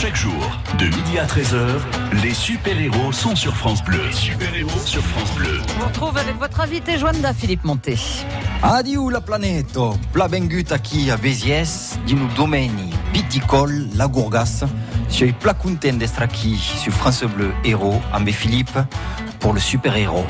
Chaque jour, de midi à 13h, les super-héros sont sur France Bleu. Les super-héros sur France Bleu. On vous retrouve avec votre invité Joanda Philippe Monté. Adieu la planète, pla bengut aquí a Béziès, dinu domeni, piticol, la Gourgas. Je suis pla content d'être aquí sur France Bleu Héros, amb Philippe, pour le super-héros.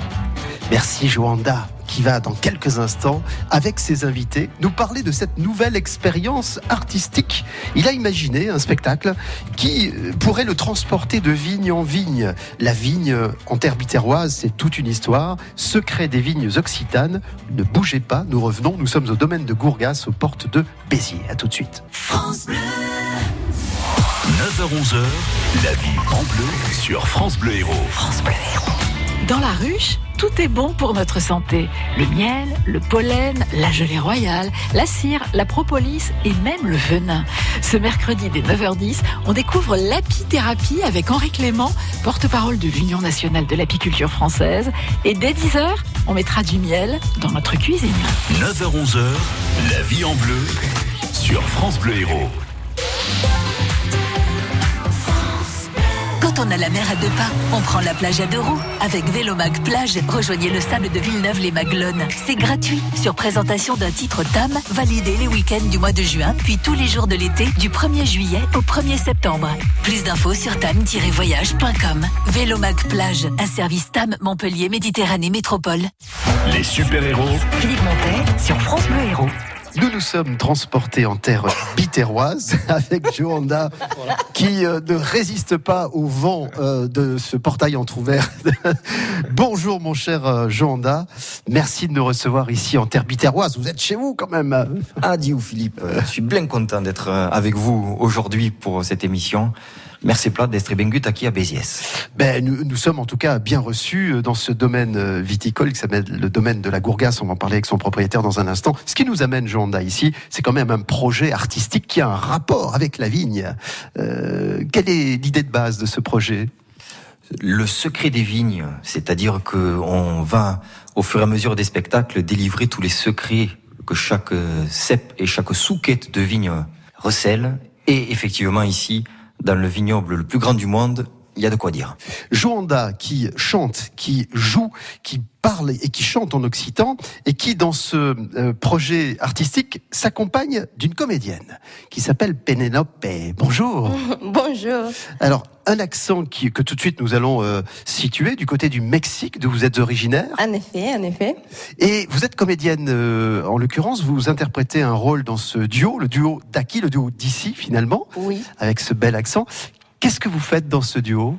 Merci Joanda qui va dans quelques instants, avec ses invités, nous parler de cette nouvelle expérience artistique. Il a imaginé un spectacle qui euh, pourrait le transporter de vigne en vigne. La vigne en terre bitéroise, c'est toute une histoire. Secret des vignes occitanes. Ne bougez pas, nous revenons. Nous sommes au domaine de Gourgas, aux portes de Béziers. À tout de suite. 9h-11h, la vie en bleu sur France Bleu Héros. France Bleu Héros. Dans la ruche, tout est bon pour notre santé. Le miel, le pollen, la gelée royale, la cire, la propolis et même le venin. Ce mercredi dès 9h10, on découvre l'apithérapie avec Henri Clément, porte-parole de l'Union nationale de l'apiculture française. Et dès 10h, on mettra du miel dans notre cuisine. 9h-11h, la vie en bleu sur France Bleu Héros. Quand on a la mer à deux pas, on prend la plage à deux roues. Avec Vélomag Plage, rejoignez le sable de Villeneuve-les-Maglones. C'est gratuit, sur présentation d'un titre TAM, validé les week-ends du mois de juin, puis tous les jours de l'été, du 1er juillet au 1er septembre. Plus d'infos sur tam-voyage.com. Vélomag Plage, un service TAM Montpellier Méditerranée Métropole. Les super-héros Philippe Montet sur France Bleu Héros. Nous nous sommes transportés en terre bitéroise avec Joanda qui euh, ne résiste pas au vent euh, de ce portail entrouvert. Bonjour mon cher euh, Joanda, merci de nous recevoir ici en terre bitéroise. Vous êtes chez vous quand même. Adieu Philippe, Euh, je suis bien content d'être euh, avec vous aujourd'hui pour cette émission. Merci plat d'être bengut aquí à Béziès. Ben, nous, nous sommes en tout cas bien reçus euh, dans ce domaine euh, viticole qui s'appelle le domaine de la Gourgasse. On va en parler avec son propriétaire dans un instant. Ce qui nous amène, Joanda, ici, c'est quand même un projet artistique qui a un rapport avec la vigne. Euh, quelle est l'idée de base de ce projet? Le secret des vignes, c'est-à-dire que on va, au fur et à mesure des spectacles, délivrer tous les secrets que chaque euh, cep et chaque souquette de vigne recèle. Et effectivement, ici, dans le vignoble le plus grand du monde, il y a de quoi dire. Joanda qui chante, qui joue, qui parle et qui chante en occitan et qui, dans ce euh, projet artistique, s'accompagne d'une comédienne qui s'appelle Penelope. Bonjour. Bonjour. Alors, un accent qui, que tout de suite nous allons euh, situer du côté du Mexique, d'où vous êtes originaire. En effet, en effet. Et vous êtes comédienne, euh, en l'occurrence, vous interprétez un rôle dans ce duo, le duo d'Aki, le duo d'ici finalement, Oui. avec ce bel accent. Qu'est-ce que vous faites dans ce duo?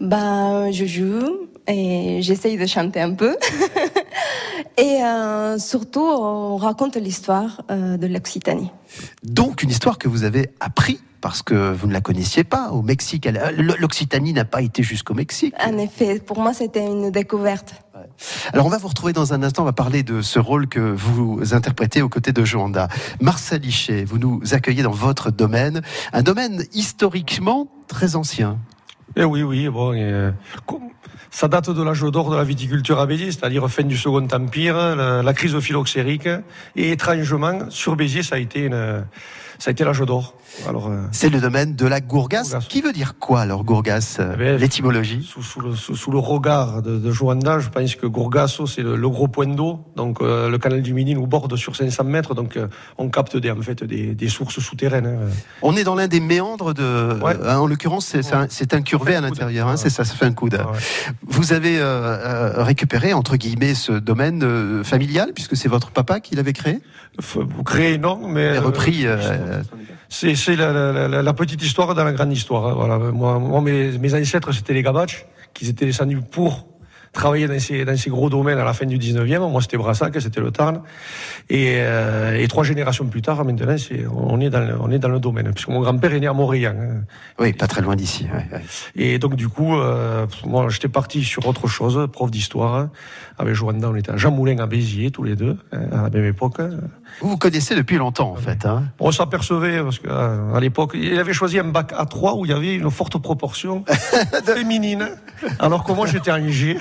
Bah, je joue et j'essaye de chanter un peu. et euh, surtout, on raconte l'histoire euh, de l'Occitanie. Donc une histoire que vous avez appris parce que vous ne la connaissiez pas au Mexique. Elle- L'Occitanie n'a pas été jusqu'au Mexique. En effet, pour moi, c'était une découverte. Alors on va vous retrouver dans un instant, on va parler de ce rôle que vous interprétez aux côtés de Joanda. Marcel Lichet, vous nous accueillez dans votre domaine, un domaine historiquement très ancien. Eh oui, oui, bon, euh, ça date de l'âge d'or de la viticulture à Béziers, c'est-à-dire fin du Second Empire, la, crise phylloxérique, et étrangement, sur Béziers, ça a été ça a été l'âge d'or. Alors, euh, C'est le domaine de la Gourgasse. Gourgasse. Qui veut dire quoi alors Gourgasse euh, Eh ben, L'étymologie sous, sous le, sous, sous le regard de, de Joanda, je pense que Gourgasso, c'est le, le gros point d'eau. Donc, euh, le canal du Midi nous borde sur 500 mètres, donc euh, on capte des, en fait, des, des sources souterraines. hein. On est dans l'un des méandres de. Ouais. en l'occurrence, c'est incurvé à l'intérieur. hein, c'est ça, ça fait un coude. Ah ouais. Vous avez récupéré entre guillemets ce domaine familial puisque c'est votre papa qui l'avait créé. Vous créez, non, mais... Euh, repris. C'est la, la, la, la petite histoire dans la grande histoire. hein, Voilà. Moi, moi mes, mes ancêtres, c'était les Gabaches, qui étaient descendus pour travailler dans ces, dans ces gros domaines à la fin du 19e. Moi, c'était Brassac, c'était le Tarn. Et, euh, et trois générations plus tard, maintenant, c'est, on, est dans le, on est dans le domaine. Puisque mon grand-père est né à Montréal. hein. oui, pas très loin d'ici. ouais, ouais. Et donc, du coup, euh, moi, j'étais parti sur autre chose, prof d'histoire. hein. Avec Joanda, on était à Jean Moulin à Béziers, tous les deux, hein, à la même époque. Vous vous connaissez depuis longtemps en fait. Hein On s'apercevait, parce qu'à à l'époque, il avait choisi un bac A3 où il y avait une forte proportion féminine, alors que moi j'étais en G.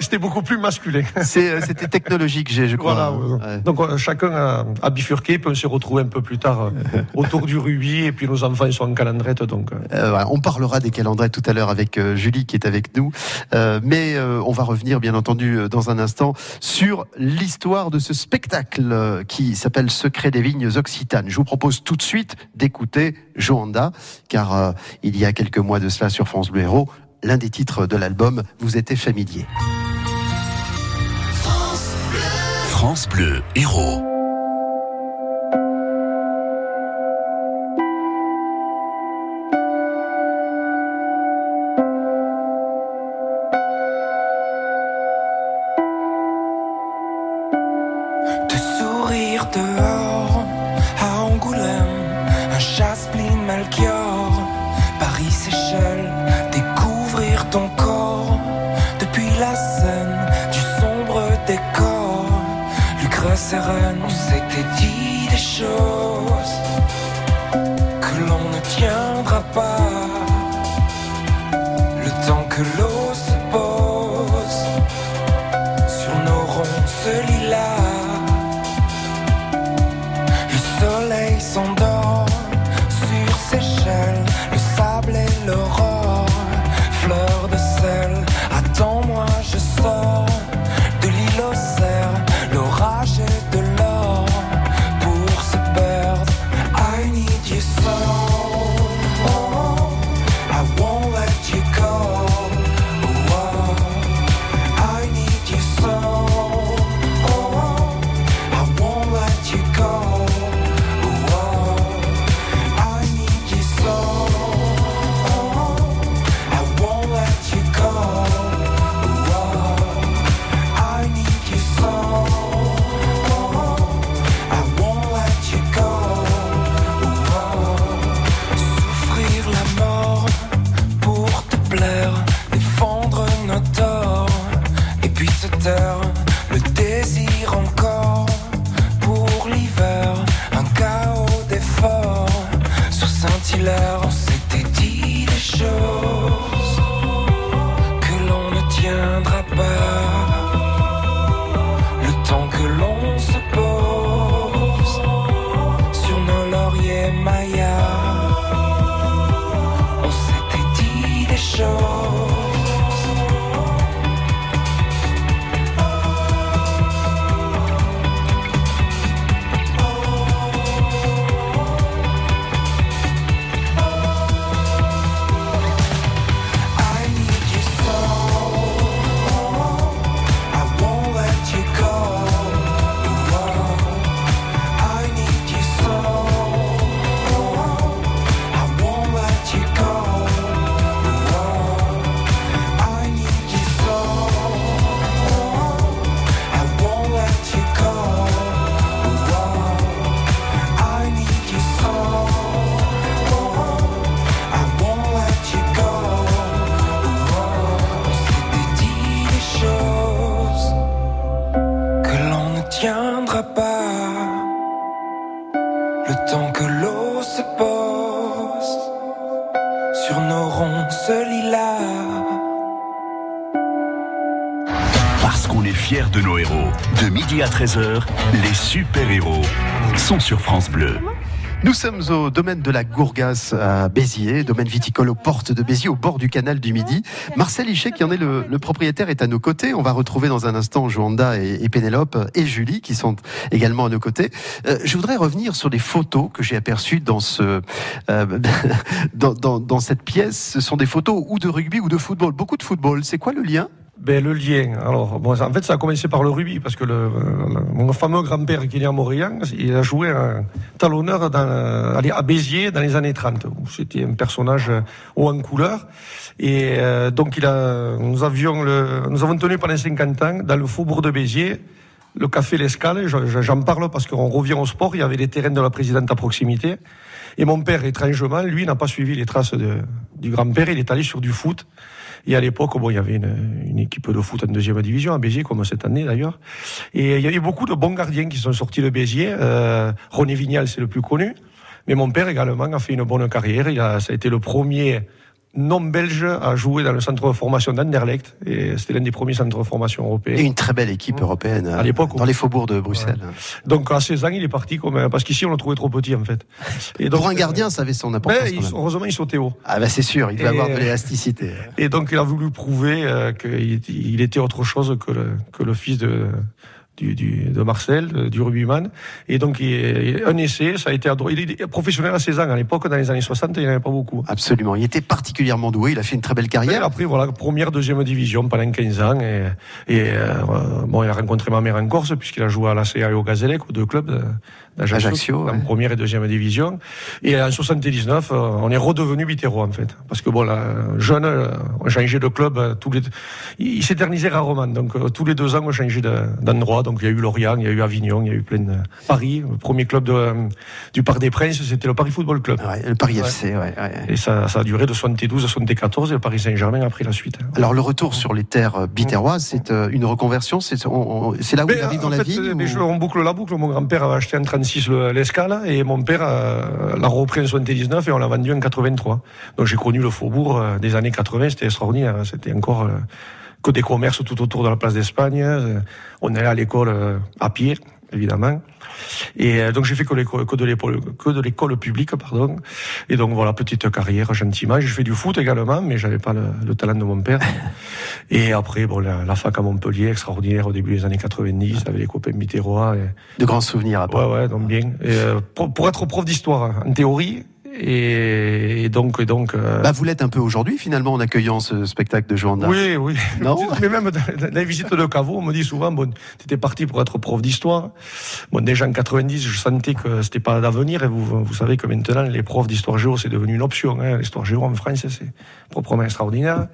C'était beaucoup plus masculin. Euh, C'était technologique, je crois. Voilà. Ouais. Donc euh, chacun a, a bifurqué, puis on s'est retrouvé un peu plus tard euh, autour du rubis, et puis nos enfants ils sont en calandrette, donc. euh, Euh, on parlera des calendriers tout à l'heure avec euh, Julie qui est avec nous, Euh, mais euh, on va revenir bien entendu euh, dans un instant sur l'histoire de ce spectacle euh, qui s'appelle Secret des vignes occitanes. Je vous propose tout de suite d'écouter Joanda, car euh, il y a quelques mois de cela sur France Bleu Héros, l'un des titres de l'album vous était familier. France Bleu Héros. Pas. Le temps que l'eau se pose sur nos ronces lilas. Parce qu'on est fiers de nos héros. De midi à 13h, les super-héros sont sur France Bleu. Nous sommes au domaine de la Gourgasse à Béziers, domaine viticole aux portes de Béziers, au bord du canal du Midi. Marcel Hichet, qui en est le, propriétaire, est à nos côtés. On va retrouver dans un instant Joanda et, et Pénélope et Julie, qui sont également à nos côtés. Euh, je voudrais revenir sur les photos que j'ai aperçues dans, ce, euh, dans, dans, dans cette pièce. Ce sont des photos ou de rugby ou de football. Beaucoup de football. C'est quoi le lien Ben, le lien, alors, bon, en fait, ça a commencé par le rugby, parce que le, mon fameux grand-père qui est il a joué un talonneur dans, à Béziers dans les années 30, où c'était un personnage haut en couleur. Et euh, donc, il a, nous, avions le, nous avons tenu pendant 50 ans dans le faubourg de Béziers, le café L'Escale, je- je- j'en parle parce qu'on revient au sport, il y avait les terrains de la présidente à proximité. Et mon père, étrangement, lui, n'a pas suivi les traces du grand-père, il est allé sur du foot. Et à l'époque, bon, il y avait une, une équipe de foot en deuxième division à Béziers, comme cette année d'ailleurs. Et il y avait beaucoup de bons gardiens qui sont sortis de Béziers. Euh, René Vignal, c'est le plus connu. Mais mon père également a fait une bonne carrière. Il a, ça a été le premier non belge à jouer dans le centre de formation d'Anderlecht. Et c'était l'un des premiers centres de formation européens. Et une très belle équipe européenne À l'époque, dans les faubourgs de Bruxelles. Donc à 16 ans, il est parti comme parce qu'ici on le trouvait trop petit en fait. Et donc, Pour un gardien, ça avait son importance. Ben, il, heureusement, il sautait haut. Ah ben c'est sûr, il devait avoir de l'élasticité. Et donc il a voulu prouver euh, qu'il il était autre chose que le, que le fils de du, du, de Marcel, du rugbyman. Et donc, il, un essai, ça a été Il est professionnel à 16 ans. À l'époque, dans les années 60, il n'y en avait pas beaucoup. Absolument. Il était particulièrement doué. Il a fait une très belle carrière. Et après, voilà, première, deuxième division pendant 15 ans. Et, et euh, bon, il a rencontré ma mère en Corse, puisqu'il a joué à la CA et au Gazélec, aux deux clubs d'Ajaccio, en première et deuxième division. Et en 79, euh, on est redevenu Biterro en fait, parce que bon, là, jeune, euh, on changeait de club euh, tous les, il s'éternisait rarement, donc tous les deux ans on changeait d'endroit. Donc il y a eu Lorient, il y a eu Avignon, il y a eu plein de Paris. Le premier club du Parc des Princes, c'était le Paris Football Club. Le Paris ouais. FC, ouais, Et ça, ça, a duré de 72 à 74 et le Paris Saint-Germain a pris la suite. Alors le retour sur les terres biterroises, c'est une reconversion, c'est là où on arrive dans la fait, vie. Ou... Je, on boucle la boucle. Mon grand-père avait acheté un 30 l'escale et mon père euh, l'a repris en 79 et on l'a vendu en 83. Donc j'ai connu le faubourg euh, des années 80, c'était extraordinaire. Hein. C'était encore euh, que des commerces tout autour de la place d'Espagne. On allait à l'école à pied évidemment. Et euh, donc j'ai fait que, que de l'école que de l'école publique, pardon. Et donc voilà petite carrière gentiment. J'ai fait du foot également, mais j'avais pas le, talent de mon père. Et après bon la, fac à Montpellier, extraordinaire au début des années 90, avec les copains Mitterrand. Et... De grands souvenirs. Après. Ouais ouais donc bien. Et, pour, pour, être prof d'histoire en théorie et, donc, donc. Euh, bah, vous l'êtes un peu aujourd'hui finalement en accueillant ce spectacle de Joanda. Oui, oui. Non. Mais même dans les visites de caveau, on me dit souvent, bon, étais parti pour être prof d'histoire. Bon, déjà en 90, je sentais que c'était pas d'avenir. Et vous, vous savez que maintenant, les profs d'histoire géo, c'est devenu une option. Hein. L'histoire géo en France, c'est proprement extraordinaire.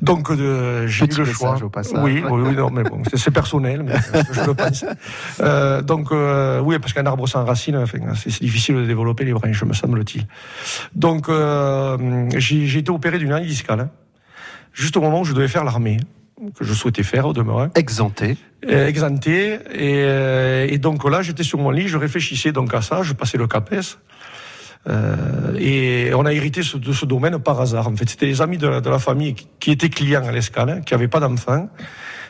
Donc, euh, j'ai eu le choix. Au. Oui, oui, oui, non, mais bon, c'est personnel, mais je le pense. Euh, donc, euh, oui, parce qu'un arbre sans racines, enfin, c'est difficile de développer les branches, me semble-t-il. Donc, euh, j'ai été opéré d'une hernie discale, hein. juste au moment où je devais faire l'armée que je souhaitais faire au demeurant. Exempté. Euh, exempté. Et, euh, et, donc là, j'étais sur mon lit, je réfléchissais donc à ça, je passais le CAPES. Euh, et on a hérité de ce domaine par hasard. En fait, c'était les amis de la, de la, famille qui étaient clients à l'escale, hein, qui n'avaient pas d'enfants,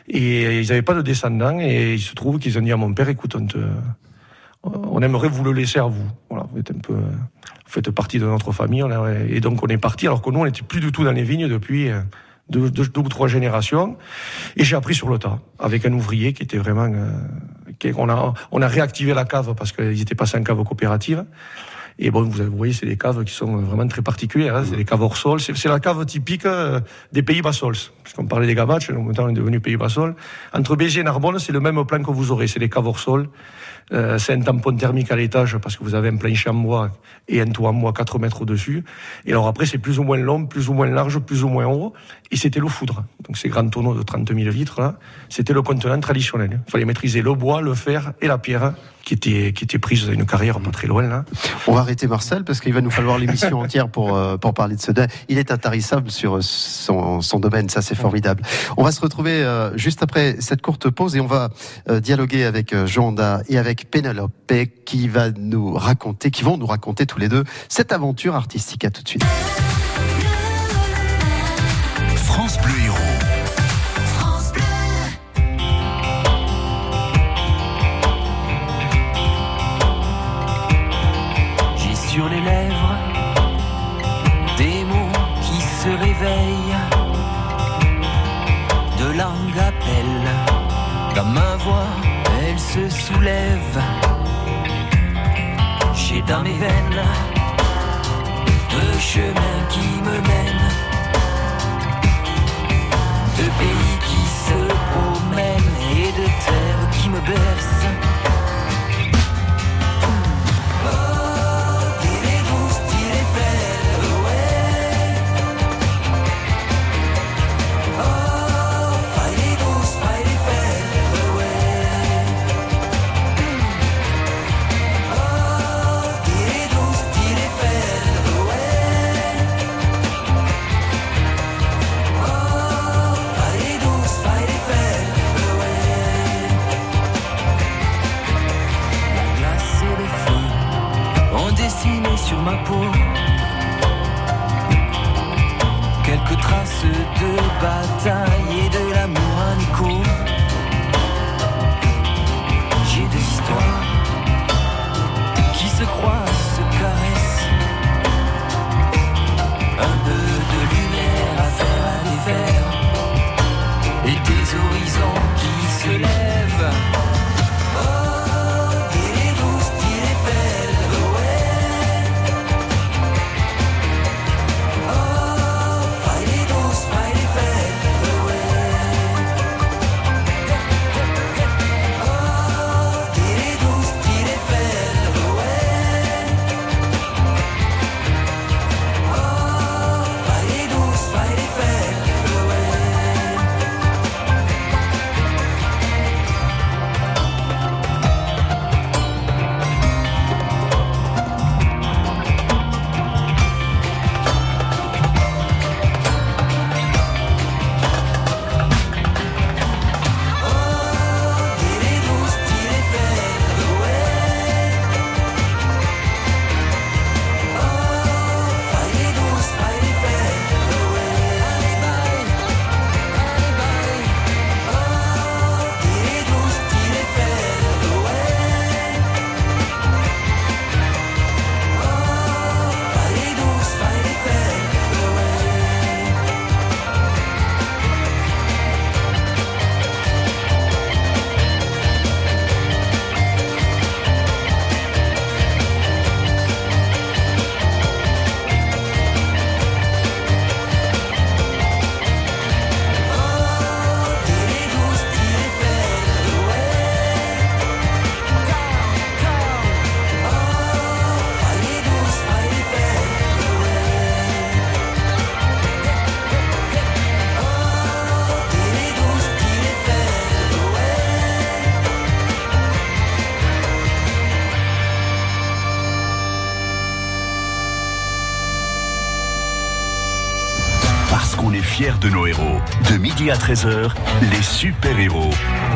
et ils n'avaient pas de descendants, et il se trouve qu'ils ont dit à mon père, écoute, on, te, on aimerait vous le laisser à vous. Voilà, vous êtes un peu faites partie de notre famille. et donc on est parti, alors que nous, on n'était plus du tout dans les vignes depuis euh, deux, ou trois générations. Et j'ai appris sur le tas, avec un ouvrier qui était vraiment... Euh, on, a, on a réactivé la cave parce qu'ils étaient passés en cave coopérative. Et bon, vous, voyez, c'est des caves qui sont vraiment très particulières. Hein. C'est des caves hors sol. C'est la cave typique euh, des pays bas-sols. Puisqu'on parlait des gabaches, maintenant on est devenu pays bas-sol. Entre Béziers et Narbonne, c'est le même plan que vous aurez. C'est des caves hors sol. Euh, c'est un tampon thermique à l'étage parce que vous avez un plancher en bois et un toit en bois 4 mètres au-dessus. Et alors après, c'est plus ou moins long, plus ou moins large, plus ou moins haut. Et c'était l'eau foudre. Donc ces grands tonneaux de 30 000 litres, là, c'était le contenant traditionnel. Il fallait maîtriser le bois, le fer et la pierre qui était, qui était prise dans une carrière pas très loin là. On va arrêter Marcel parce qu'il va nous falloir l'émission entière pour, euh, pour parler de ce Il est intarissable sur son, son domaine, ça c'est formidable. On va se retrouver euh, juste après cette courte pause et on va dialoguer avec Jonda et avec Pénélope qui va nous raconter, qui vont nous raconter tous les deux cette aventure artistique. À tout de suite. France Bleu Héros. Sur les lèvres des mots qui se réveillent, de langue appelle dans ma voix elle se soulève. J'ai dans mes veines deux chemins qui me mènent, deux pays qui se promènent et de terres qui me bercent. ma peau. Quelques traces de bataille et de l'amour à à 13h, les super-héros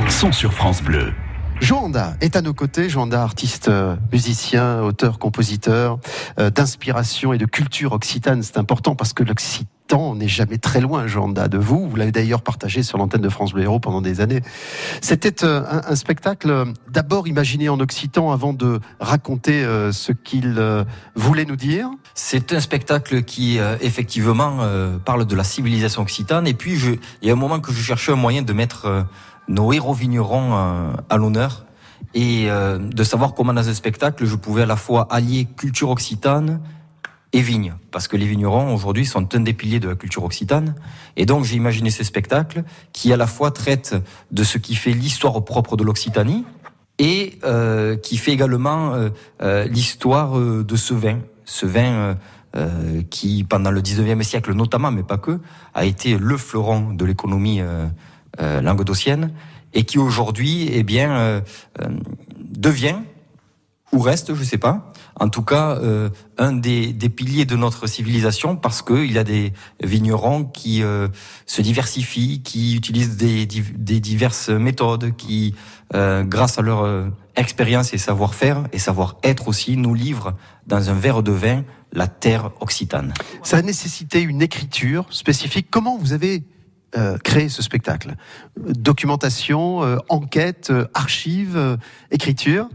sont sur France Bleu. Joanda est à nos côtés. Joanda, artiste, euh, musicien, auteur, compositeur, euh, d'inspiration et de culture occitane. C'est important parce que l'Occitan n'est jamais très loin, Joanda, de vous. Vous l'avez d'ailleurs partagé sur l'antenne de France Bleu Héros pendant des années. C'était euh, un, un spectacle euh, d'abord imaginé en occitan avant de raconter euh, ce qu'il euh, voulait nous dire. C'est un spectacle qui euh, effectivement euh, parle de la civilisation occitane. Et puis, il y a un moment que je cherchais un moyen de mettre nos héros vignerons à l'honneur et de savoir comment dans un spectacle je pouvais à la fois allier culture occitane et vigne, parce que les vignerons aujourd'hui sont un des piliers de la culture occitane. Et donc j'ai imaginé ce spectacle qui à la fois traite de ce qui fait l'histoire propre de l'Occitanie et euh, qui fait également euh, euh, l'histoire de ce vin, ce vin qui pendant le 19e siècle notamment, mais pas que, a été le fleuron de l'économie languedocienne et qui aujourd'hui, eh bien, devient ou reste, je sais pas. En tout cas, euh, un des, piliers de notre civilisation parce qu'il y a des vignerons qui euh, se diversifient, qui utilisent des, div- des diverses méthodes, qui, euh, grâce à leur expérience et savoir-faire et savoir-être aussi, nous livrent dans un verre de vin la terre occitane. Ça a nécessité une écriture spécifique. Comment vous avez euh, créé ce spectacle? Documentation, enquête, archives, écriture?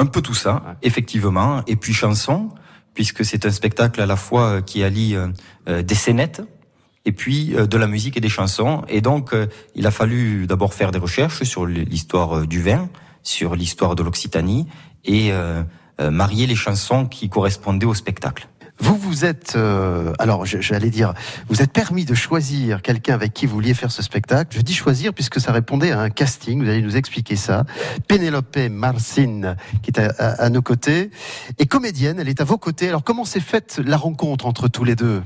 Un peu tout ça, effectivement, et puis chanson, puisque c'est un spectacle à la fois euh, qui allie euh, euh, des scénettes et puis de la musique et des chansons. Et donc, il a fallu d'abord faire des recherches sur l'histoire du vin, sur l'histoire de l'Occitanie, et marier les chansons qui correspondaient au spectacle. Vous vous êtes, euh, alors je- j'allais dire, vous êtes permis de choisir quelqu'un avec qui vous vouliez faire ce spectacle. Je dis choisir puisque ça répondait à un casting. Vous allez nous expliquer ça. Pénélope Marcin, qui est à, nos côtés, est comédienne. Elle est à vos côtés. Alors comment s'est faite la rencontre entre tous les deux,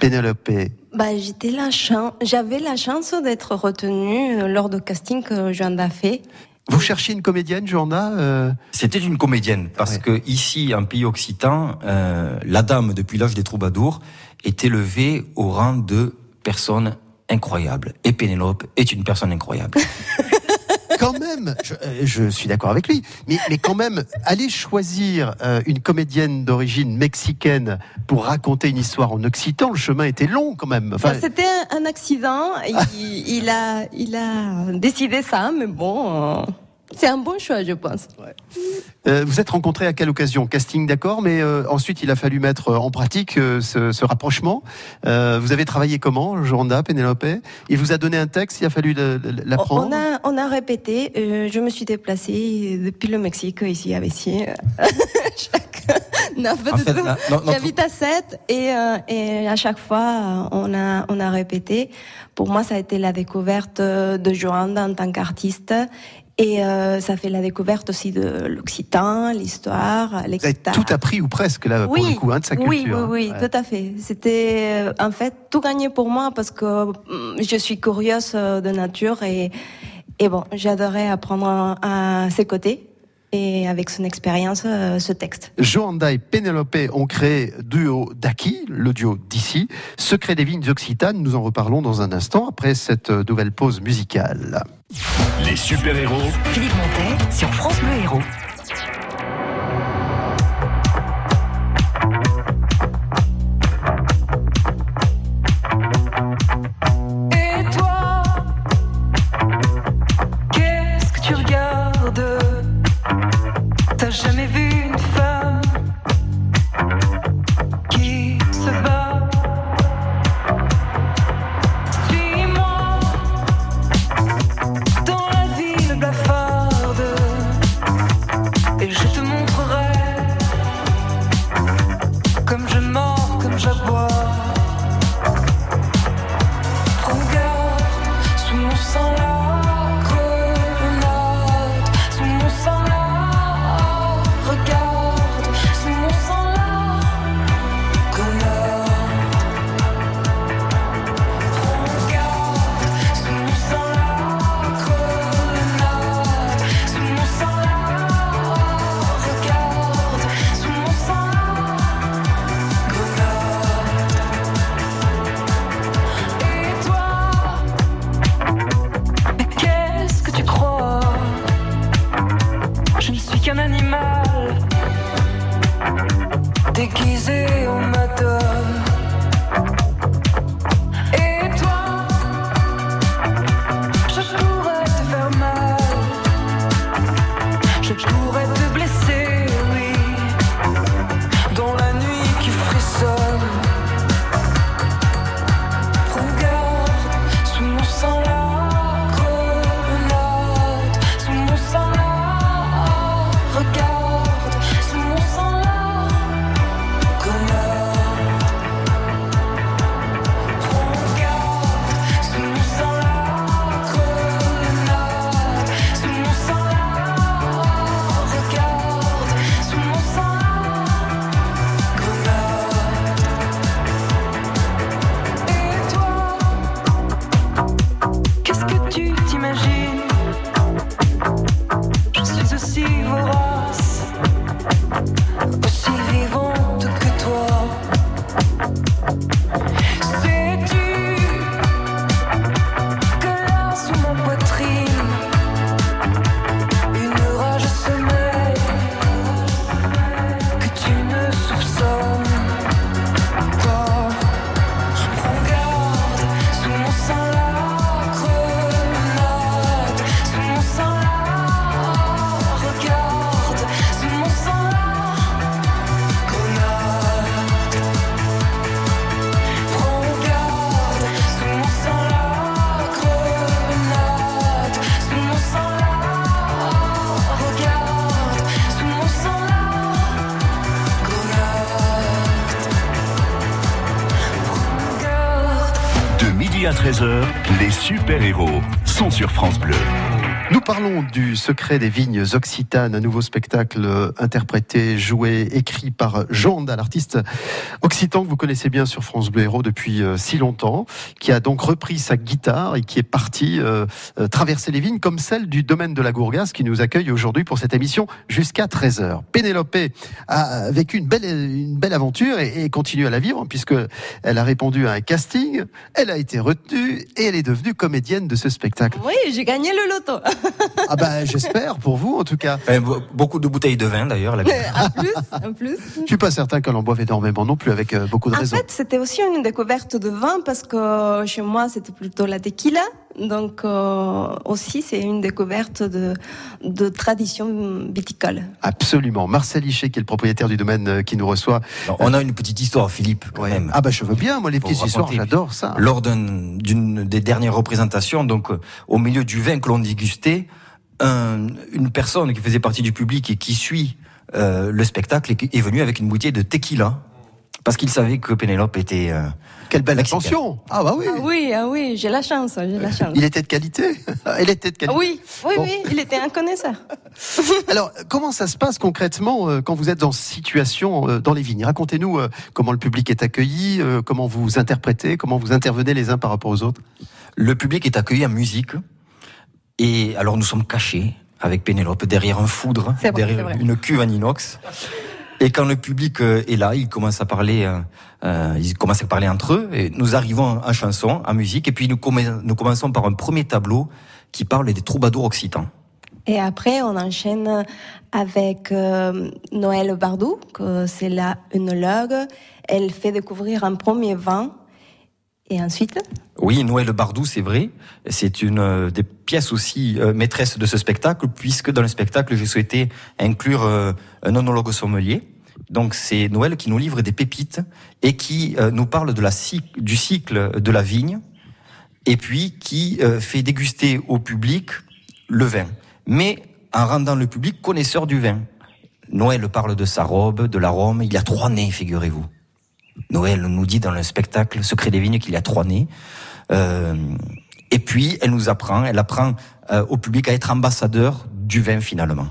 Pénélope? Bah, j'étais la chance, j'avais la chance d'être retenue euh, lors du casting que Joanda a fait. Vous cherchiez une comédienne, Joanna euh, C'était une comédienne parce que ici, en pays occitan, euh, la dame depuis l'âge des troubadours est élevée au rang de personne incroyable. Et Pénélope est une personne incroyable. quand même, je, euh, je suis d'accord avec lui, mais, mais quand même, aller choisir euh, une comédienne d'origine mexicaine pour raconter une histoire en occitan, le chemin était long quand même. C'était un, accident. Il, il a, il a décidé ça, mais bon, euh, c'est un bon choix, je pense. euh, vous êtes rencontrés à quelle occasion? Casting, d'accord, mais euh, ensuite il a fallu mettre en pratique euh, ce, ce rapprochement. Euh, vous avez travaillé comment, Joanda, Pénélope? Il vous a donné un texte, il a fallu l'apprendre On a, on a répété. euh, je me suis déplacée depuis le Mexique ici à Vessie. Chaque... Non, pas En fait, non, non, J'habite à 7 et, euh, et à chaque fois, euh, on a, on a répété. Pour moi, ça a été la découverte euh, de Joanda en tant qu'artiste. Et euh, ça fait la découverte aussi de l'Occitan, l'histoire, Vous avez tout appris ou presque là pour le coup hein, de sa culture. Oui, oui, oui, Ouais. tout à fait. C'était euh, en fait tout gagné pour moi parce que hum, je suis curieuse euh, de nature et, et bon, j'adorais apprendre à, à ses côtés et avec son expérience euh, ce texte. Joanda et Pénélope ont créé duo d'Aki, le duo d'ici. Secret des vignes occitanes, nous en reparlons dans un instant après cette euh, nouvelle pause musicale. Les super-héros Philippe Montet sur France Bleu Héros. Super-héros sont sur France Bleu. Parlons du secret des vignes occitanes, un nouveau spectacle interprété, joué, écrit par Joanda, l'artiste occitan que vous connaissez bien sur France Bleu Héros depuis euh, si longtemps, qui a donc repris sa guitare et qui est parti euh, euh, traverser les vignes comme celle du domaine de la Gourgasse qui nous accueille aujourd'hui pour cette émission jusqu'à 13h. Pénélope a vécu une belle, une belle aventure et, et continue à la vivre puisque elle a répondu à un casting, elle a été retenue et elle est devenue comédienne de ce spectacle. Oui, j'ai gagné le loto. Ah bah j'espère pour vous en tout cas. Euh, be- beaucoup de bouteilles de vin d'ailleurs. la- en plus, en plus. Je suis pas certain qu'elle en boive énormément non plus avec euh, beaucoup de En raisons. fait, c'était aussi une découverte de vin parce que chez moi, c'était plutôt la tequila. Donc euh, aussi, c'est une découverte de, de tradition viticole. Absolument. Marcel Hichet, qui est le propriétaire du domaine euh, qui nous reçoit. Alors, on a une petite histoire, Philippe, quand Ouais. même. Ah bah je veux bien, moi les petites histoires, j'adore ça. Lors d'un- d'une des dernières représentations, donc euh, au milieu du vin que l'on dégustait, un- une personne qui faisait partie du public et qui suit euh, le spectacle est, est venue avec une bouteille de tequila parce qu'il savait que Pénélope était. euh, Quelle belle Mexicaine. attention Ah bah oui, Ah oui, ah oui, j'ai la chance, j'ai la chance. Il était de qualité Elle était de qualité Oui, oui, Bon. oui, il était un connaisseur. Alors, comment ça se passe concrètement euh, quand vous êtes en situation euh, dans les vignes? Racontez-nous euh, comment le public est accueilli, euh, comment vous interprétez, comment vous intervenez les uns par rapport aux autres. Le public est accueilli en musique. Et alors nous sommes cachés avec Pénélope derrière un foudre, vrai, derrière une cuve en inox. Et quand le public euh, est là, ils commencent à parler, euh, euh, ils commencent à parler entre eux. Et nous arrivons en chanson, en musique, et puis nous, commen- nous commençons par un premier tableau qui parle des troubadours occitans. Et après, on enchaîne avec euh, Noël Bardou, que c'est là une logue. Elle fait découvrir un premier vin. Et ensuite, Oui, Noël Bardou, c'est vrai. C'est une euh, des pièces aussi euh, maîtresses de ce spectacle, puisque dans le spectacle, j'ai souhaité inclure euh, un onologue sommelier. Donc c'est Noël qui nous livre des pépites et qui nous parle de la du cycle de la vigne, et puis qui fait déguster au public le vin, mais en rendant le public connaisseur du vin. Noël parle de sa robe, de l'arôme. Il y a trois nez, figurez-vous. Noël nous dit dans le spectacle Secret des vignes qu'il y a trois nez. Euh, et puis, elle nous apprend, elle apprend euh, au public à être ambassadeur du vin finalement.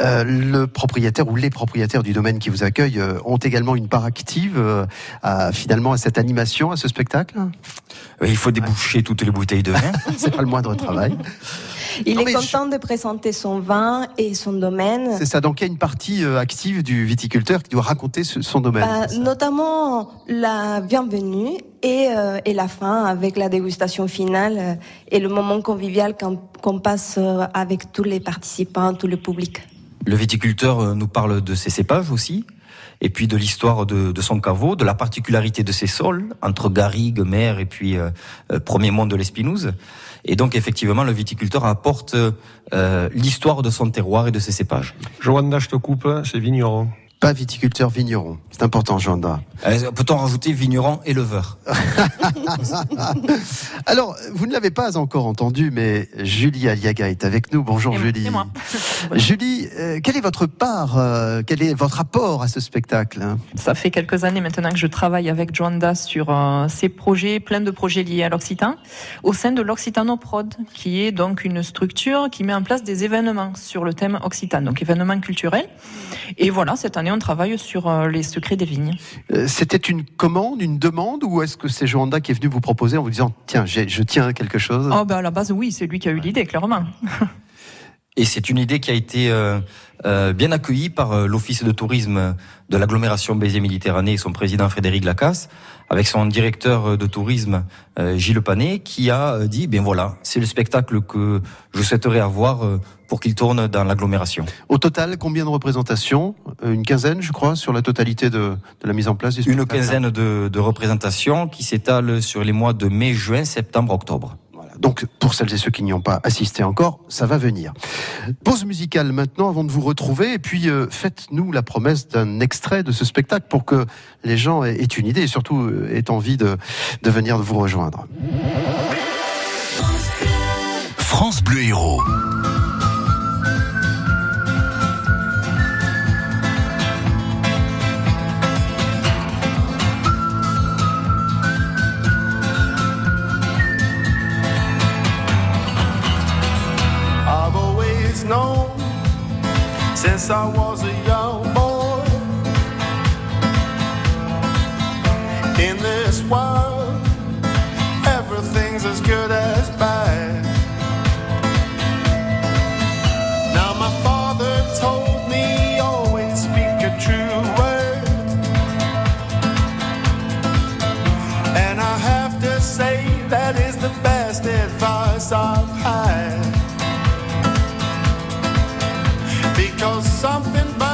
Euh, le propriétaire ou les propriétaires du domaine qui vous accueillent euh, ont également une part active euh, à, finalement à cette animation, à ce spectacle? Euh, Il faut déboucher toutes les bouteilles de vin. C'est pas le moindre travail. Il Non, est content de présenter son vin et son domaine. C'est ça. Donc il y a une partie euh, active du viticulteur qui doit raconter ce- son domaine. Bah, notamment la bienvenue et, euh, et la fin avec la dégustation finale euh, et le moment convivial qu'on passe avec tous les participants, tout le public. Le viticulteur nous parle de ses cépages aussi, et puis de l'histoire de, de son caveau, de la particularité de ses sols, entre garrigue, mer et puis euh, premier monde de l'Espinouse. Et donc effectivement, le viticulteur apporte euh, l'histoire de son terroir et de ses cépages. Joanna, je te coupe, c'est vigneron. Pas viticulteur vigneron. C'est important, Jean Euh, Peut-on rajouter vigneron éleveur Alors, vous ne l'avez pas encore entendu, mais Julie Aliaga est avec nous. Bonjour Et- Julie. moi. Julie, euh, quelle est votre part, euh, quel est votre apport à ce spectacle hein? Ça fait quelques années maintenant que je travaille avec Joanda sur euh, ces projets, plein de projets liés à l'Occitan, au sein de l'Occitanoprod, qui est donc une structure qui met en place des événements sur le thème occitan, donc événements culturels. Et voilà, cette année, on travaille sur euh, les secrets des vignes. Euh, C'était une commande, une demande, ou est-ce que c'est Joanda qui est venu vous proposer en vous disant tiens, je tiens à quelque chose? Oh, ben à la base, oui, c'est lui qui a eu l'idée, clairement. Et c'est une idée qui a été euh, euh, bien accueillie par euh, l'Office de tourisme de l'agglomération Béziers-Méditerranée et son président Frédéric Lacasse, avec son directeur de tourisme Gilles Panet, qui a dit, ben voilà, c'est le spectacle que je souhaiterais avoir pour qu'il tourne dans l'agglomération. Au total, combien de représentations? Une quinzaine, je crois, sur la totalité de, de la mise en place du Une spectacle quinzaine de, de représentations qui s'étalent sur les mois de mai, juin, septembre, octobre. Donc, pour celles et ceux qui n'y ont pas assisté encore, ça va venir. Pause musicale maintenant avant de vous retrouver. Et puis, euh, faites-nous la promesse d'un extrait de ce spectacle pour que les gens aient, aient une idée et surtout euh, aient envie de, de venir vous rejoindre. France Bleu Héros. Known since I was a young boy. In this world everything's as good as bad. Now my father told me always speak a true word. And I have to say that is the best advice I've had Cause something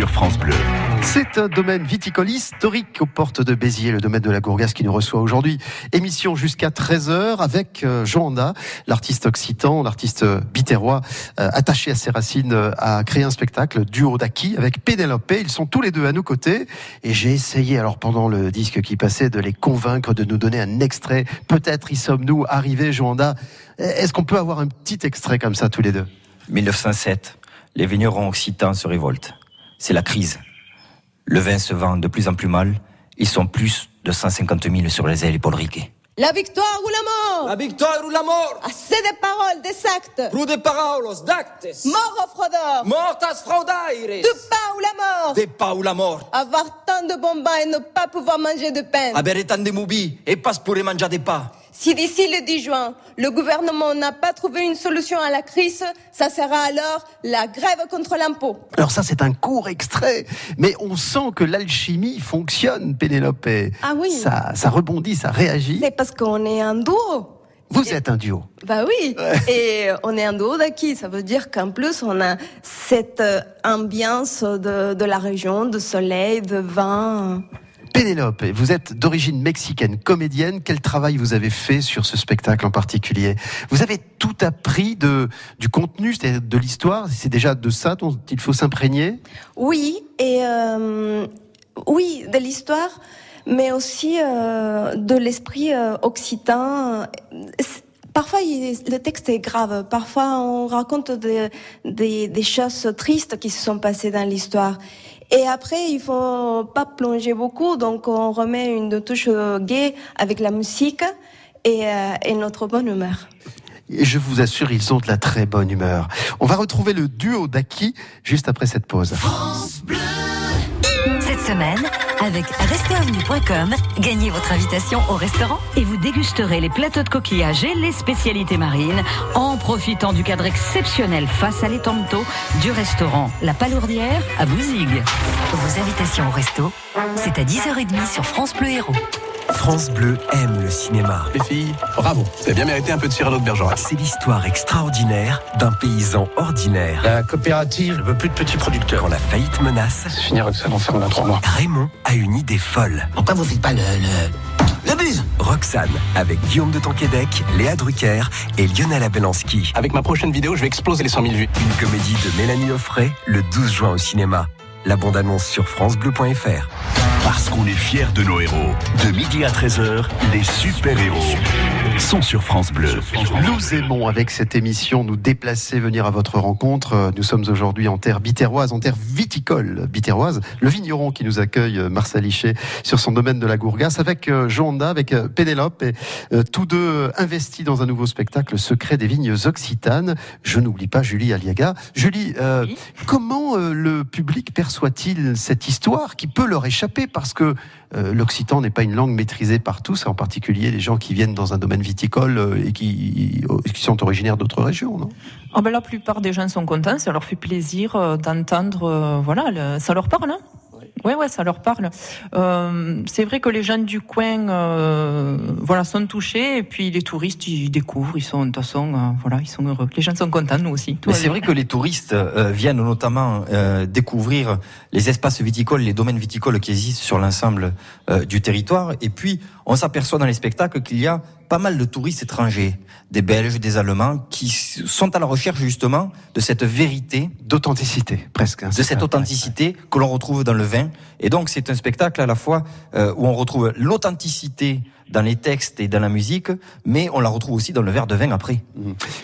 sur France Bleu. C'est un domaine viticole historique aux portes de Béziers, le domaine de la Gourgasse qui nous reçoit aujourd'hui. Émission jusqu'à 13h avec euh, Joanda, l'artiste occitan, l'artiste biterrois, euh, attaché à ses racines, euh, a créé un spectacle, duo d'Aki, avec Pénélope. Ils sont tous les deux à nos côtés. Et j'ai essayé, alors pendant le disque qui passait, de les convaincre de nous donner un extrait. Peut-être y sommes-nous arrivés, Joanda. Est-ce qu'on peut avoir un petit extrait comme ça tous les deux? 1907, les vignerons occitans se révoltent. C'est la crise. Le vin se vend de plus en plus mal. Ils sont plus de 150 000 sur les ailes Paul Riquet. La victoire ou la mort? La victoire ou la mort? Assez de paroles, des actes. Plus de paroles, d'actes Mort au fraudeur Mortas fraudaires. De pas ou la mort? De pas ou la mort. Avoir tant de bons bains et ne pas pouvoir manger de pain. Avere tant de moubi et pas pour manger des pas Si d'ici le 10 juin, le gouvernement n'a pas trouvé une solution à la crise, ça sera alors la grève contre l'impôt. Alors ça, c'est un court extrait, mais on sent que l'alchimie fonctionne, Pénélope. Ah oui. Ça, ça rebondit, ça réagit. C'est parce qu'on est un duo. Vous êtes un duo. Bah oui, et on est un duo d'acquis. Ça veut dire qu'en plus, on a cette ambiance de, de la région, de soleil, de vin. Pénélope, vous êtes d'origine mexicaine, comédienne. Quel travail vous avez fait sur ce spectacle en particulier? Vous avez tout appris du contenu, c'est-à-dire de l'histoire. C'est déjà de ça dont il faut s'imprégner? Oui, et euh, oui, de l'histoire, mais aussi euh, de l'esprit euh, occitan. Parfois, le texte est grave. Parfois, on raconte des choses tristes qui se sont passées dans l'histoire. Et après, il faut pas plonger beaucoup, donc on remet une touche gaie avec la musique et, euh, et notre bonne humeur. Et je vous assure, ils ont de la très bonne humeur. On va retrouver le duo d'Aki juste après cette pause. Avec restaurant.com, gagnez votre invitation au restaurant. Et vous dégusterez les plateaux de coquillages et les spécialités marines en profitant du cadre exceptionnel face à d'eau du restaurant La Palourdière à Bouzigues. Vos invitations au resto, c'est à 10h30 sur France Bleu Héros. France Bleu aime le cinéma. Les filles, bravo. Vous avez bien mérité un peu de Cyrano de Bergerac. C'est l'histoire extraordinaire d'un paysan ordinaire. La coopérative ne veut plus de petits producteurs. Quand la faillite menace, C'est fini avec ça, on ferme dans trois mois. Raymond a une idée folle. Pourquoi vous faites pas le, le, Roxane, avec Guillaume de Tonquédec, Léa Drucker et Lionel Abelanski. Avec ma prochaine vidéo, je vais exploser les 100 000 vues. Une comédie de Mélanie Offray, le 12 juin au cinéma. La bande-annonce sur francebleu.fr. Parce qu'on est fiers de nos héros. De midi à 13h, les super-héros sont sur France Bleu. Nous aimons avec cette émission nous déplacer, venir à votre rencontre. Nous sommes aujourd'hui en terre bitéroise, en terre viticole bitéroise. Le vigneron qui nous accueille, euh, Marcel Lichet, sur son domaine de la Gourgasse, avec euh, Jonda, avec euh, Pénélope, et euh, tous deux investis dans un nouveau spectacle, Secret des vignes occitanes. Je n'oublie pas Julie Aliaga. Julie, euh, comment euh, le public perçoit-il cette histoire qui peut leur échapper? Parce que euh, l'occitan n'est pas une langue maîtrisée par tous, en particulier les gens qui viennent dans un domaine viticole euh, et qui, sont originaires d'autres régions, non? Ah ben, la plupart des gens sont contents, ça leur fait plaisir euh, d'entendre, euh, voilà, ça leur parle. Hein Ouais, ouais, ça leur parle. Euh, c'est vrai que les gens du coin, euh, voilà, sont touchés, et puis les touristes, ils découvrent, ils sont, de toute façon, euh, voilà, ils sont heureux. Les gens sont contents, nous aussi. Mais c'est vrai que les touristes euh, viennent notamment euh, découvrir les espaces viticoles, les domaines viticoles qui existent sur l'ensemble du territoire. Et puis, on s'aperçoit dans les spectacles qu'il y a pas mal de touristes étrangers, des Belges, des Allemands, qui sont à la recherche justement de cette vérité, d'authenticité, presque. hein, de cette authenticité que l'on retrouve dans le vin. Et donc, c'est un spectacle à la fois euh, où on retrouve l'authenticité dans les textes et dans la musique, mais on la retrouve aussi dans le verre de vin après.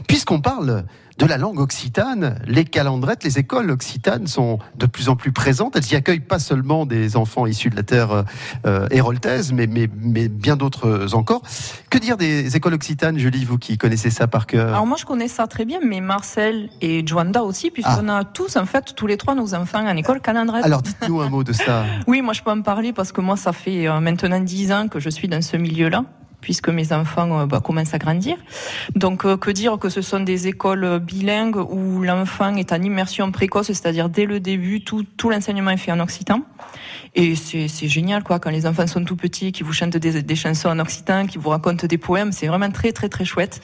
Puisqu'on parle de la langue occitane, les calendrettes, les écoles occitanes sont de plus en plus présentes. Elles y accueillent pas seulement des enfants issus de la terre euh, héroltaise, mais, mais, mais bien d'autres encore. Que dire des écoles occitanes, Julie, vous qui connaissez ça par cœur? Alors moi je connais ça très bien, mais Marcel et Joanda aussi, puisqu'on a tous en fait tous les trois nos enfants en école calendrette. Ah. Alors dites-nous un mot de ça. Oui, moi je peux en parler parce que moi ça fait euh, maintenant dix ans que je suis dans ce milieu-là puisque mes enfants euh, bah, commencent à grandir. Donc euh, que dire que ce sont des écoles bilingues où l'enfant est en immersion précoce, c'est-à-dire dès le début, tout, l'enseignement est fait en occitan. Et c'est c'est génial quoi quand les enfants sont tout petits, qui vous chantent des, des chansons en occitan, qui vous racontent des poèmes, c'est vraiment très très très chouette.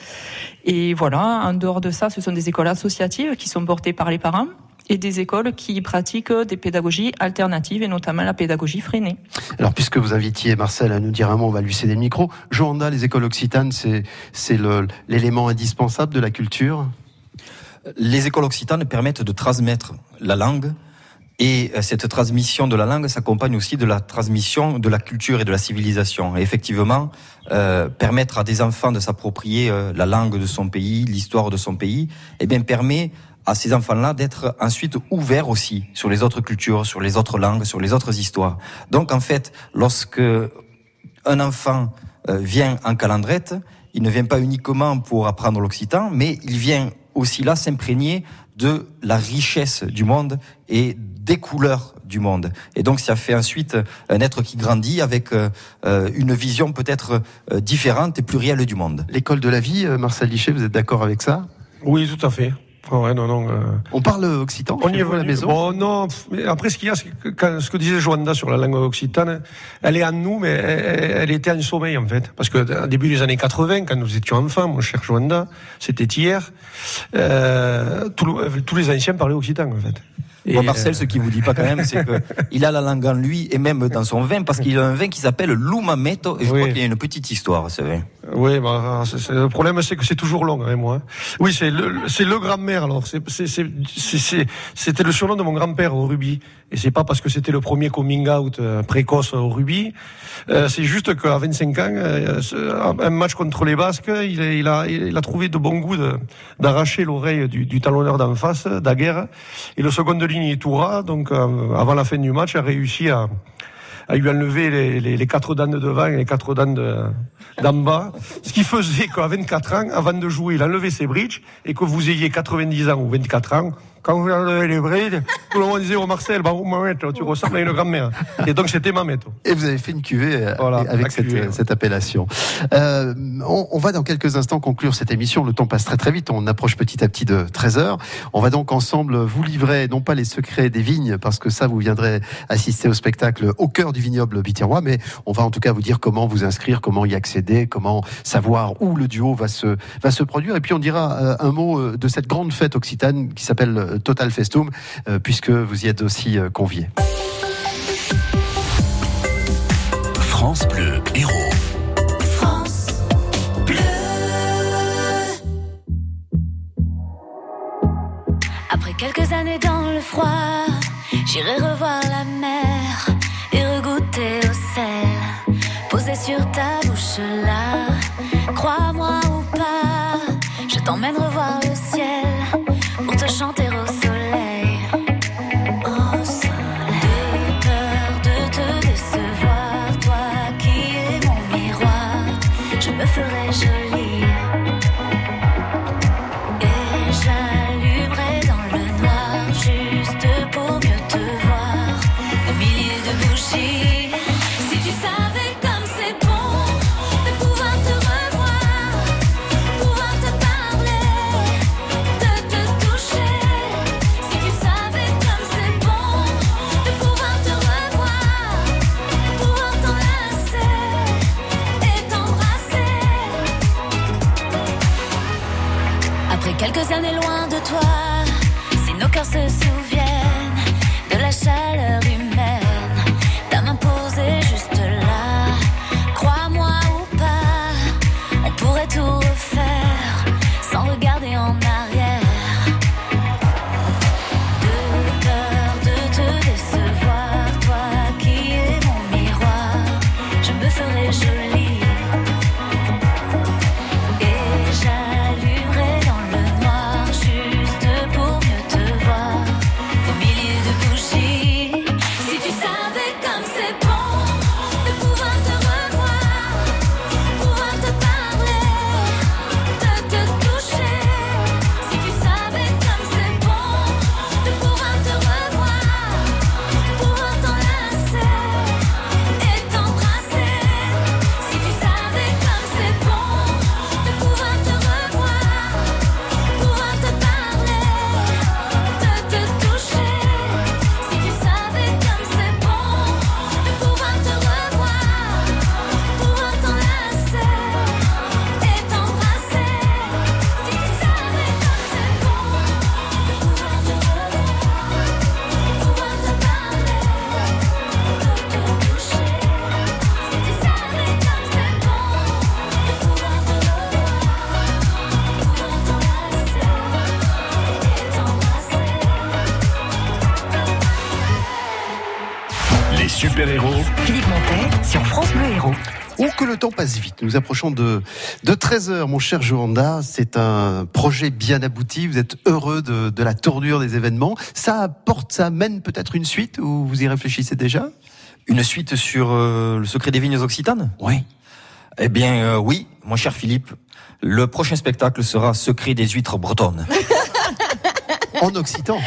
Et voilà, en dehors de ça, ce sont des écoles associatives qui sont portées par les parents et des écoles qui pratiquent des pédagogies alternatives et notamment la pédagogie freinée. Alors, puisque vous invitiez Marcel à nous dire un mot, on va lui céder le micro. Joanda, les écoles occitanes, c'est l'élément indispensable de la culture? Les écoles occitanes permettent de transmettre la langue et euh, cette transmission de la langue s'accompagne aussi de la transmission de la culture et de la civilisation. Et effectivement, euh, permettre à des enfants de s'approprier euh, la langue de son pays, l'histoire de son pays, eh bien permet à ces enfants-là d'être ensuite ouverts aussi sur les autres cultures, sur les autres langues, sur les autres histoires. Donc en fait, lorsque un enfant euh, vient en calendrette, il ne vient pas uniquement pour apprendre l'occitan, mais il vient aussi là s'imprégner de la richesse du monde et des couleurs du monde. Et donc ça fait ensuite un être qui grandit avec euh, euh, une vision peut-être différente et plus réelle du monde. L'école de la vie, Marcel Lichet, vous êtes d'accord avec ça? Oui, tout à fait. Ouais, non, non, euh, On parle occitan On y est vous à la venu. maison Bon, non, mais après, ce qu'il y a, c'est que quand- ce que disait Joanda sur la langue occitane, elle est en nous, mais elle, elle était en sommeil, en fait. Parce que, au début des années 80, quand nous étions enfants, mon cher Joanda, c'était hier, euh, tout le- tous les anciens parlaient occitan, en fait. Et, Bon, Marcel, euh, ce qu'il vous dit pas quand même, c'est qu'il a la langue en lui et même dans son vin, parce qu'il a un vin qui s'appelle l'Umameto, et je Oui. crois qu'il y a une petite histoire, ce vin. Oui, bah, c'est- c'est- le problème, c'est que c'est toujours long, hein, moi. Oui, c'est le, c'est le grand-mère, alors. C'est- c'est- c'est- c'est- c'est- C'était le surnom de mon grand-père au rugby. Et c'est pas parce que c'était le premier coming out euh, précoce au rugby. Euh, c'est juste qu'à 25 ans, euh, un match contre les Basques, il, a- il, a, il a trouvé de bon goût d'arracher l'oreille du, du talonneur d'en face, Daguerre. Et le second de ligne, Toura, donc, euh, avant la fin du match, a réussi à, à lui enlever les, les, quatre dents de devant et les quatre dents de- d'en bas. Ce qui faisait qu'à 24 ans, avant de jouer, il enlevait ses bridges et que vous ayez 90 ans ou 24 ans, quand vous enlevez les tout le monde disait au Marcel, bah, oh, mamette, tu ressembles à une grand-mère. Et donc c'était mamette. Et vous avez fait une cuvée euh, Voilà, avec cette, cuvée, ouais. cette appellation. Euh, on, on va dans quelques instants conclure cette émission. Le temps passe très très vite. On approche petit à petit de 13 heures. On va donc ensemble vous livrer non pas les secrets des vignes, parce que ça vous viendrez assister au spectacle au cœur du vignoble biterrois, mais on va en tout cas vous dire comment vous inscrire, comment y accéder, comment savoir où le duo va se va se produire. Et puis on dira euh, un mot euh, de cette grande fête occitane qui s'appelle euh, Total Festum, euh, puisque vous y êtes aussi euh, conviés. France Bleu Héros. France Bleu. Après quelques années dans le froid, j'irai revoir la mer et regoûter au sel. Posé sur ta bouche là, crois-moi ou pas, je t'emmène Nous approchons de, de 13 heures, mon cher Joanda. C'est un projet bien abouti. Vous êtes heureux de, de la tournure des événements. Ça apporte, ça amène peut-être une suite ou vous y réfléchissez déjà? Une suite sur euh, le secret des vignes occitanes? Oui. Eh bien, euh, oui, mon cher Philippe. Le prochain spectacle sera Secret des huîtres bretonnes. En occitan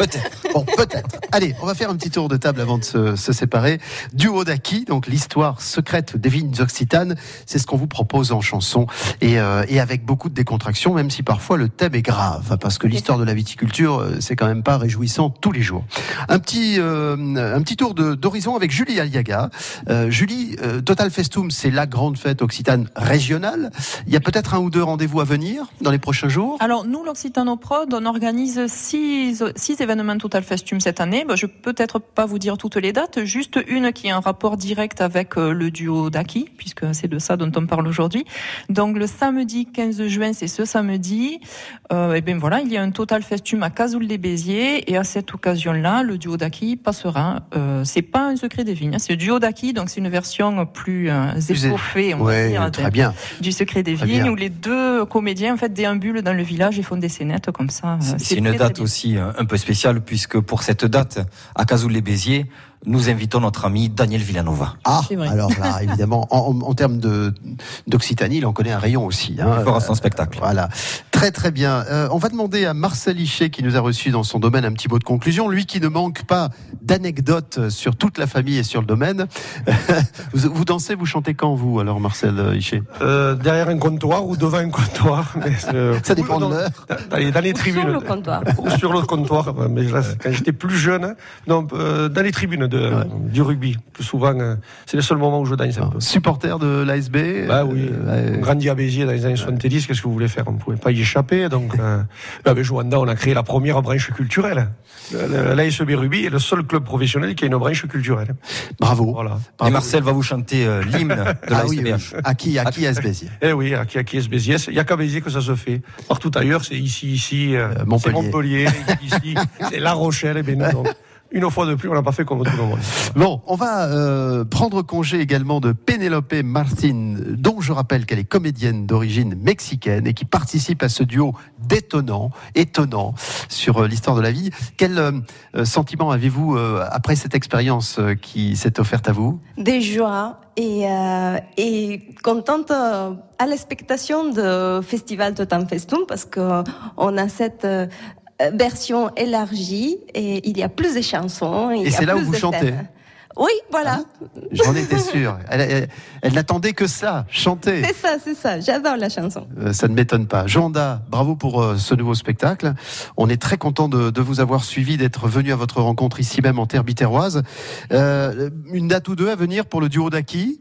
Peut-être. Bon, peut-être. Allez, on va faire un petit tour de table avant de se, se séparer. Duo d'Aki, donc l'histoire secrète des vignes occitanes, c'est ce qu'on vous propose en chanson et, euh, et avec beaucoup de décontraction, même si parfois le thème est grave, parce que l'histoire de la viticulture, euh, c'est quand même pas réjouissant tous les jours. Un petit, euh, un petit tour d'horizon avec Julie Aliaga. Euh, Julie, euh, Total Festum, c'est la grande fête occitane régionale. Il y a peut-être un ou deux rendez-vous à venir dans les prochains jours? Alors, nous, l'Occitanoprod, on organise six, six événements Total Festum cette année. Bon, je peux peut-être pas vous dire toutes les dates, juste une qui a un rapport direct avec euh, le duo d'Aki, puisque c'est de ça dont on parle aujourd'hui. Donc, le samedi 15 juin, c'est ce samedi. Euh, et bien voilà, il y a un Total Festum à Cazoul-les-Béziers, et à cette occasion-là, le duo d'Aki passera. Euh, c'est pas un secret des vignes, hein, c'est le duo d'Aki, donc c'est une version plus euh, étoffée, on va dire, très de- bien. du secret des Très vignes, bien. où les deux comédiens en fait déambulent dans le village et font des scénettes comme ça. Euh, C'est une très, date aussi un peu spéciale puisque pour cette date, à Cazoul-les-Béziers, nous invitons notre ami Daniel Villanova. Ah, alors là, évidemment, en, termes de d'Occitanie, il en connaît un rayon aussi. Hein. Il fera son spectacle. Voilà. Très Très bien. Euh, on va demander à Marcel Hichet qui nous a reçu dans son domaine un petit mot de conclusion. Lui qui ne manque pas d'anecdotes sur toute la famille et sur le domaine. vous, vous dansez, vous chantez quand vous alors Marcel Hichet Euh, derrière un comptoir ou devant un comptoir. Mais euh, Ça dépend de l'heure. Dans les, dans les Sur tribunes. le comptoir. Ou sur le comptoir. Mais là, quand j'étais plus jeune, non, euh, dans les tribunes de, du rugby. Plus souvent, euh, c'est le seul moment où je danse un peu. Supporter de l'ASB Bah oui, Euh, on grandit à Béziers dans les années 70, qu'est-ce que vous voulez faire? On ne pouvait pas y échapper. Donc, euh, avec Joanda, on a créé la première branche culturelle. L'ASB Rugby est le seul club professionnel qui a une branche culturelle. Bravo. Voilà. Et Marcel va vous chanter euh, l'hymne de Ah la oui. À qui, à qui à Béziers Eh oui, à qui, à qui est Béziers Il n'y a qu'à Béziers que ça se fait. Partout ailleurs, c'est ici, ici, euh, c'est Montpellier. Montpellier, ici, c'est La Rochelle. Et ben nous, donc, une fois de plus, on n'a pas fait comme tout le monde. Bon, on va euh, prendre congé également de Penelope Martin, dont je rappelle qu'elle est comédienne d'origine mexicaine et qui participe à ce duo détonnant, étonnant sur euh, l'histoire de la vie. Quel euh, euh, sentiment avez-vous euh, après cette expérience euh, qui s'est offerte à vous? Des joies et, euh, et contente à l'expectation de Festival Totem Festum parce que on a cette euh, version élargie et il y a plus de chansons. il Et y a c'est là où plus vous de chantez. Oui, voilà. J'en étais sûr. Elle, elle- elle n'attendait que ça, chanter. C'est ça, c'est ça. J'adore la chanson. Euh, ça ne m'étonne pas. Joanda, bravo pour euh, ce nouveau spectacle. On est très content de, de vous avoir suivi, d'être venu à votre rencontre ici même en terre bitéroise. Euh, une date ou deux à venir pour le duo d'Aki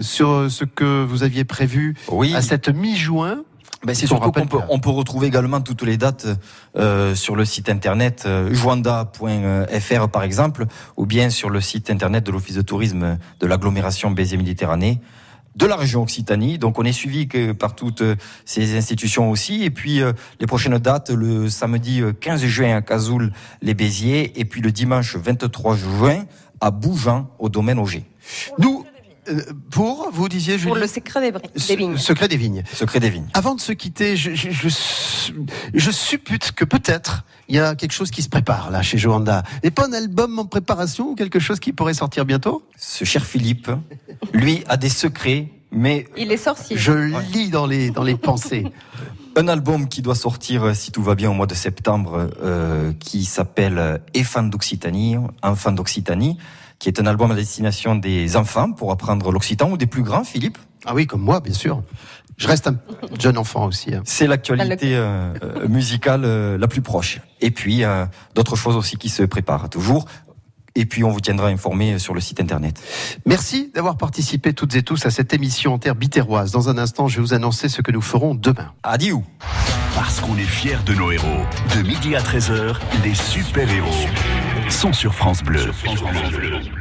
sur ce que vous aviez prévu Oui. à cette mi-juin. Ben, c'est On surtout qu'on peut, on peut retrouver également toutes les dates euh, sur le site internet euh, joanda.fr par exemple, ou bien sur le site internet de l'Office de tourisme de l'agglomération Béziers-Méditerranée de la région Occitanie. Donc on est suivi que par toutes euh, ces institutions aussi. Et puis euh, les prochaines dates, le samedi euh, 15 juin à Cazoul, les Béziers, et puis le dimanche 23 juin à Bougeant, au domaine Auger. Nous, pour, vous disiez, Julie Pour le secret des, des vignes. Secret des vignes. Secret des vignes. Avant de se quitter, je, je, je, je suppute que peut-être il y a quelque chose qui se prépare là chez Joanda. Et pas un album en préparation ou quelque chose qui pourrait sortir bientôt? Ce cher Philippe, lui, a des secrets, mais Il est sorcier. Je lis dans les, dans les pensées. Un album qui doit sortir, euh, si tout va bien, au mois de septembre, euh, qui s'appelle euh, Enfants d'Occitanie, Enfants d'Occitanie, qui est un album à destination des enfants pour apprendre l'occitan ou des plus grands, Philippe? Ah oui, comme moi, bien sûr. Je reste un jeune enfant aussi. hein. C'est l'actualité euh, euh, musicale euh, la plus proche. Et puis, euh, d'autres choses aussi qui se préparent toujours. Et puis, on vous tiendra informé sur le site internet. Merci d'avoir participé toutes et tous à cette émission en terre bitéroise. Dans un instant, je vais vous annoncer ce que nous ferons demain. Adieu Parce qu'on est fiers de nos héros. De midi à 13h, les super-héros sont sur France Bleu. Put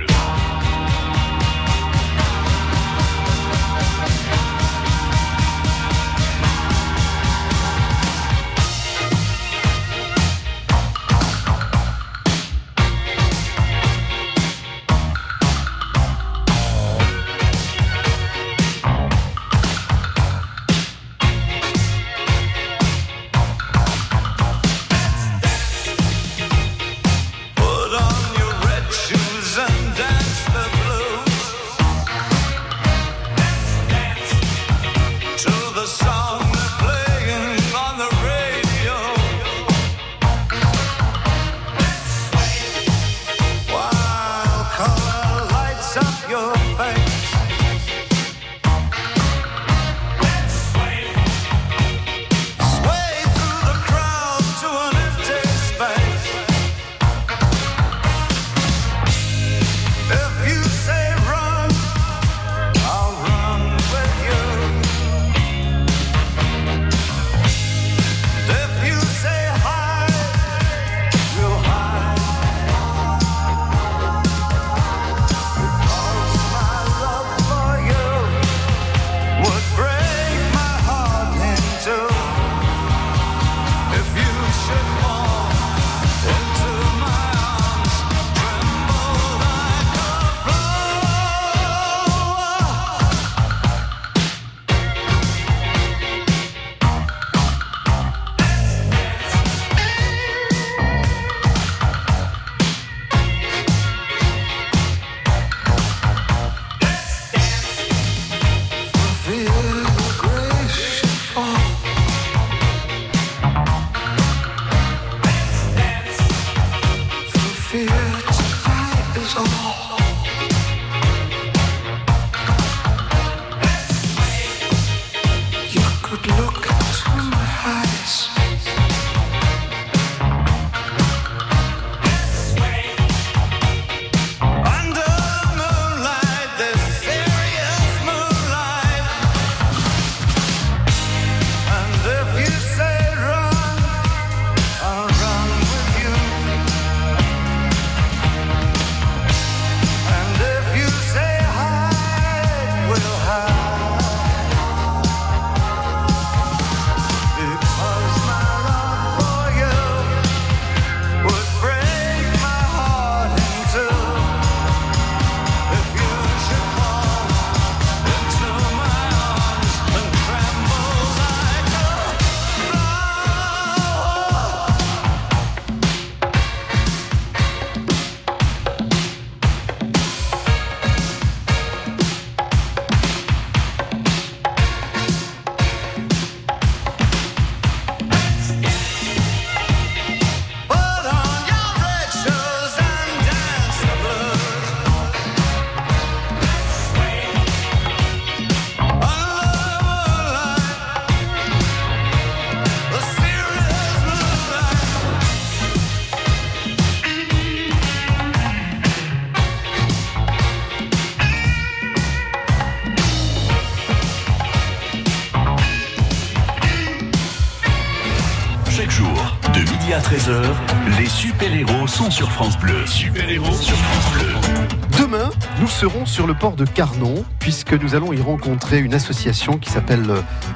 sur France Bleu. Super-héros sur France Bleu. Demain, nous serons sur le port de Carnon, puisque nous allons y rencontrer une association qui s'appelle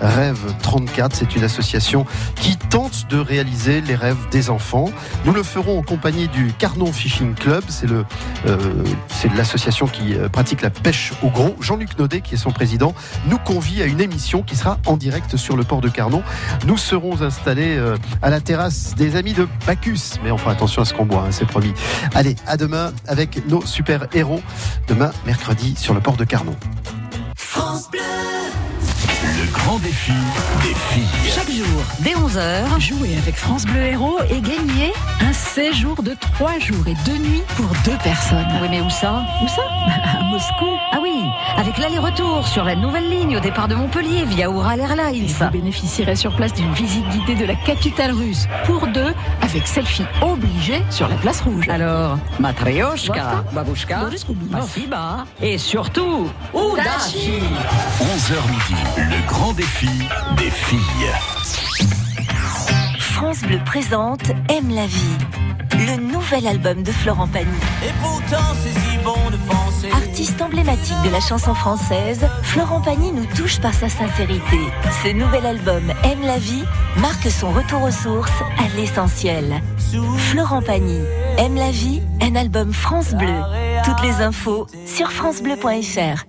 Rêve 34. C'est une association qui tente de réaliser les rêves des enfants. Nous le ferons en compagnie du Carnon Fishing Club. C'est euh, l'association qui euh, pratique la pêche au gros. Jean-Luc Naudet, qui est son président, nous convie à une émission qui sera en direct sur le port de Carnon. Nous serons installés euh, à la terrasse des amis de Bacchus. Mais enfin, attention à ce qu'on boit, hein, c'est promis. Allez, à demain avec nos super-héros. Demain, mercredi, sur le port de Carnon. Le grand défi des filles. Chaque jour, dès 11h, jouez avec France Bleu Héros et gagnez un séjour de 3 jours et 2 nuits pour deux personnes. Oui, mais où ça? Où ça? Moscou. Ah oui, avec l'aller-retour sur la nouvelle ligne au départ de Montpellier via Ural Airlines. Vous bénéficierez sur place d'une visite guidée de la capitale russe pour deux, avec selfie obligé sur la place rouge. Alors, Matryoshka, Babushka. Masiba et surtout, Udashi 11h midi, le grand défi des filles. France Bleu présente Aime la vie, le nouvel album de Florent Pagny. Et pourtant, c'est si bon de penser. Artiste emblématique de la chanson française, Florent Pagny nous touche par sa sincérité. Ce nouvel album Aime la vie marque son retour aux sources, à l'essentiel. Florent Pagny, Aime la vie, un album France Bleu. Toutes les infos sur francebleu.fr.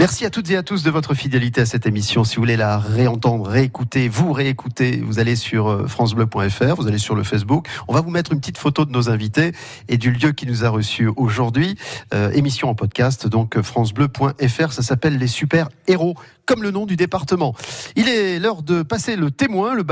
Merci à toutes et à tous de votre fidélité à cette émission. Si vous voulez la réentendre, réécouter, vous réécouter, vous allez sur euh, francebleu.fr, vous allez sur le Facebook. On va vous mettre une petite photo de nos invités et du lieu qui nous a reçus aujourd'hui. Euh, émission en podcast, donc euh, francebleu.fr. Ça s'appelle Les Super Héros, comme le nom du département. Il est l'heure de passer le témoin, le ballon.